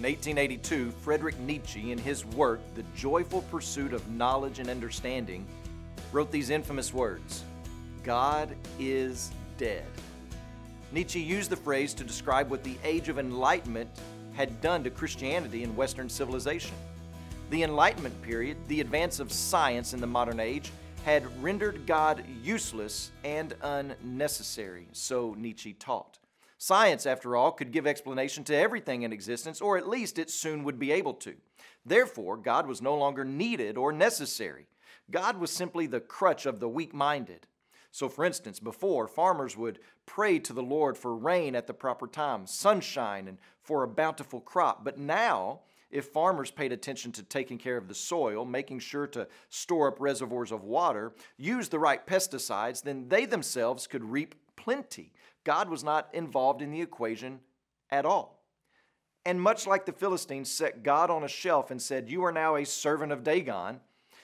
In 1882, Friedrich Nietzsche, in his work, The Joyful Pursuit of Knowledge and Understanding, wrote these infamous words God is dead. Nietzsche used the phrase to describe what the Age of Enlightenment had done to Christianity and Western civilization. The Enlightenment period, the advance of science in the modern age, had rendered God useless and unnecessary, so Nietzsche taught. Science, after all, could give explanation to everything in existence, or at least it soon would be able to. Therefore, God was no longer needed or necessary. God was simply the crutch of the weak minded. So, for instance, before, farmers would pray to the Lord for rain at the proper time, sunshine, and for a bountiful crop. But now, if farmers paid attention to taking care of the soil, making sure to store up reservoirs of water, use the right pesticides, then they themselves could reap plenty. God was not involved in the equation at all. And much like the Philistines set God on a shelf and said, You are now a servant of Dagon,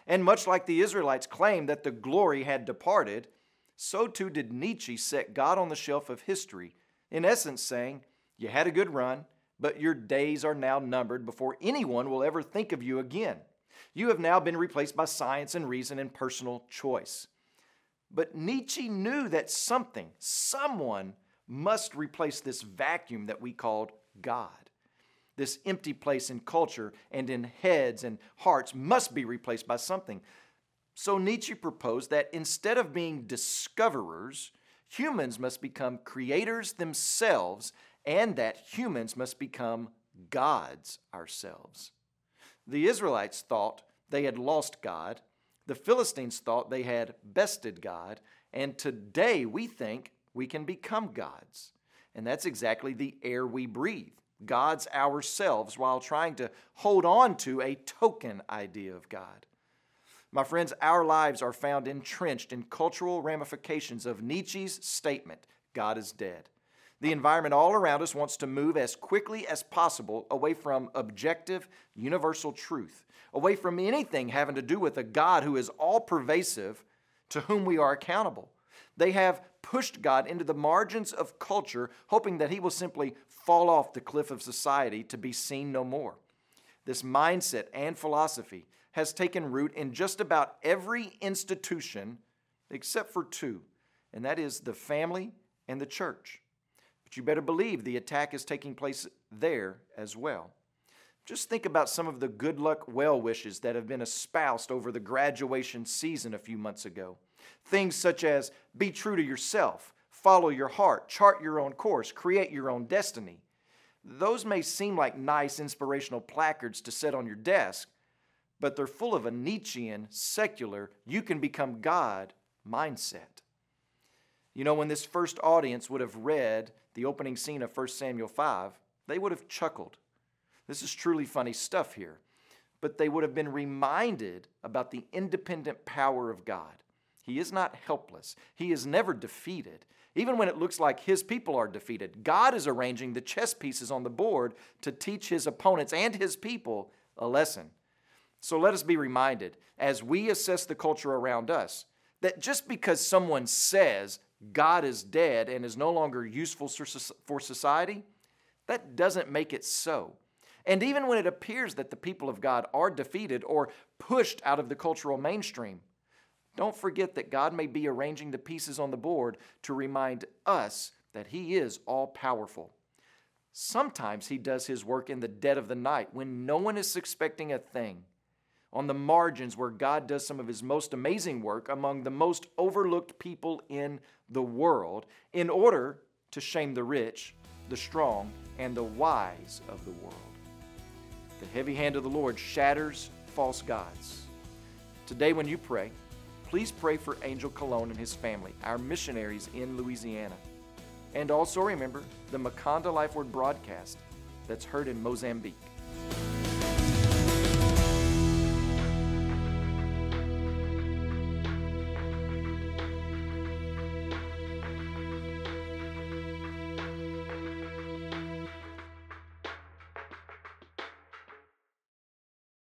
and much like the Israelites claimed that the glory had departed, so too did Nietzsche set God on the shelf of history, in essence saying, You had a good run, but your days are now numbered before anyone will ever think of you again. You have now been replaced by science and reason and personal choice. But Nietzsche knew that something, someone, must replace this vacuum that we called God. This empty place in culture and in heads and hearts must be replaced by something. So Nietzsche proposed that instead of being discoverers, humans must become creators themselves, and that humans must become gods ourselves. The Israelites thought they had lost God, the Philistines thought they had bested God, and today we think we can become gods. And that's exactly the air we breathe gods ourselves while trying to hold on to a token idea of God. My friends, our lives are found entrenched in cultural ramifications of Nietzsche's statement God is dead. The environment all around us wants to move as quickly as possible away from objective, universal truth, away from anything having to do with a God who is all pervasive, to whom we are accountable. They have pushed God into the margins of culture, hoping that he will simply fall off the cliff of society to be seen no more. This mindset and philosophy has taken root in just about every institution except for two, and that is the family and the church. You better believe the attack is taking place there as well. Just think about some of the good luck well wishes that have been espoused over the graduation season a few months ago. Things such as be true to yourself, follow your heart, chart your own course, create your own destiny. Those may seem like nice inspirational placards to set on your desk, but they're full of a Nietzschean, secular, you can become God mindset. You know, when this first audience would have read the opening scene of 1 Samuel 5, they would have chuckled. This is truly funny stuff here. But they would have been reminded about the independent power of God. He is not helpless, He is never defeated. Even when it looks like His people are defeated, God is arranging the chess pieces on the board to teach His opponents and His people a lesson. So let us be reminded as we assess the culture around us that just because someone says God is dead and is no longer useful for society, that doesn't make it so. And even when it appears that the people of God are defeated or pushed out of the cultural mainstream, don't forget that God may be arranging the pieces on the board to remind us that He is all powerful. Sometimes He does His work in the dead of the night when no one is expecting a thing on the margins where God does some of his most amazing work among the most overlooked people in the world in order to shame the rich, the strong, and the wise of the world. The heavy hand of the Lord shatters false gods. Today, when you pray, please pray for Angel Cologne and his family, our missionaries in Louisiana. And also remember the Makanda Life Word broadcast that's heard in Mozambique.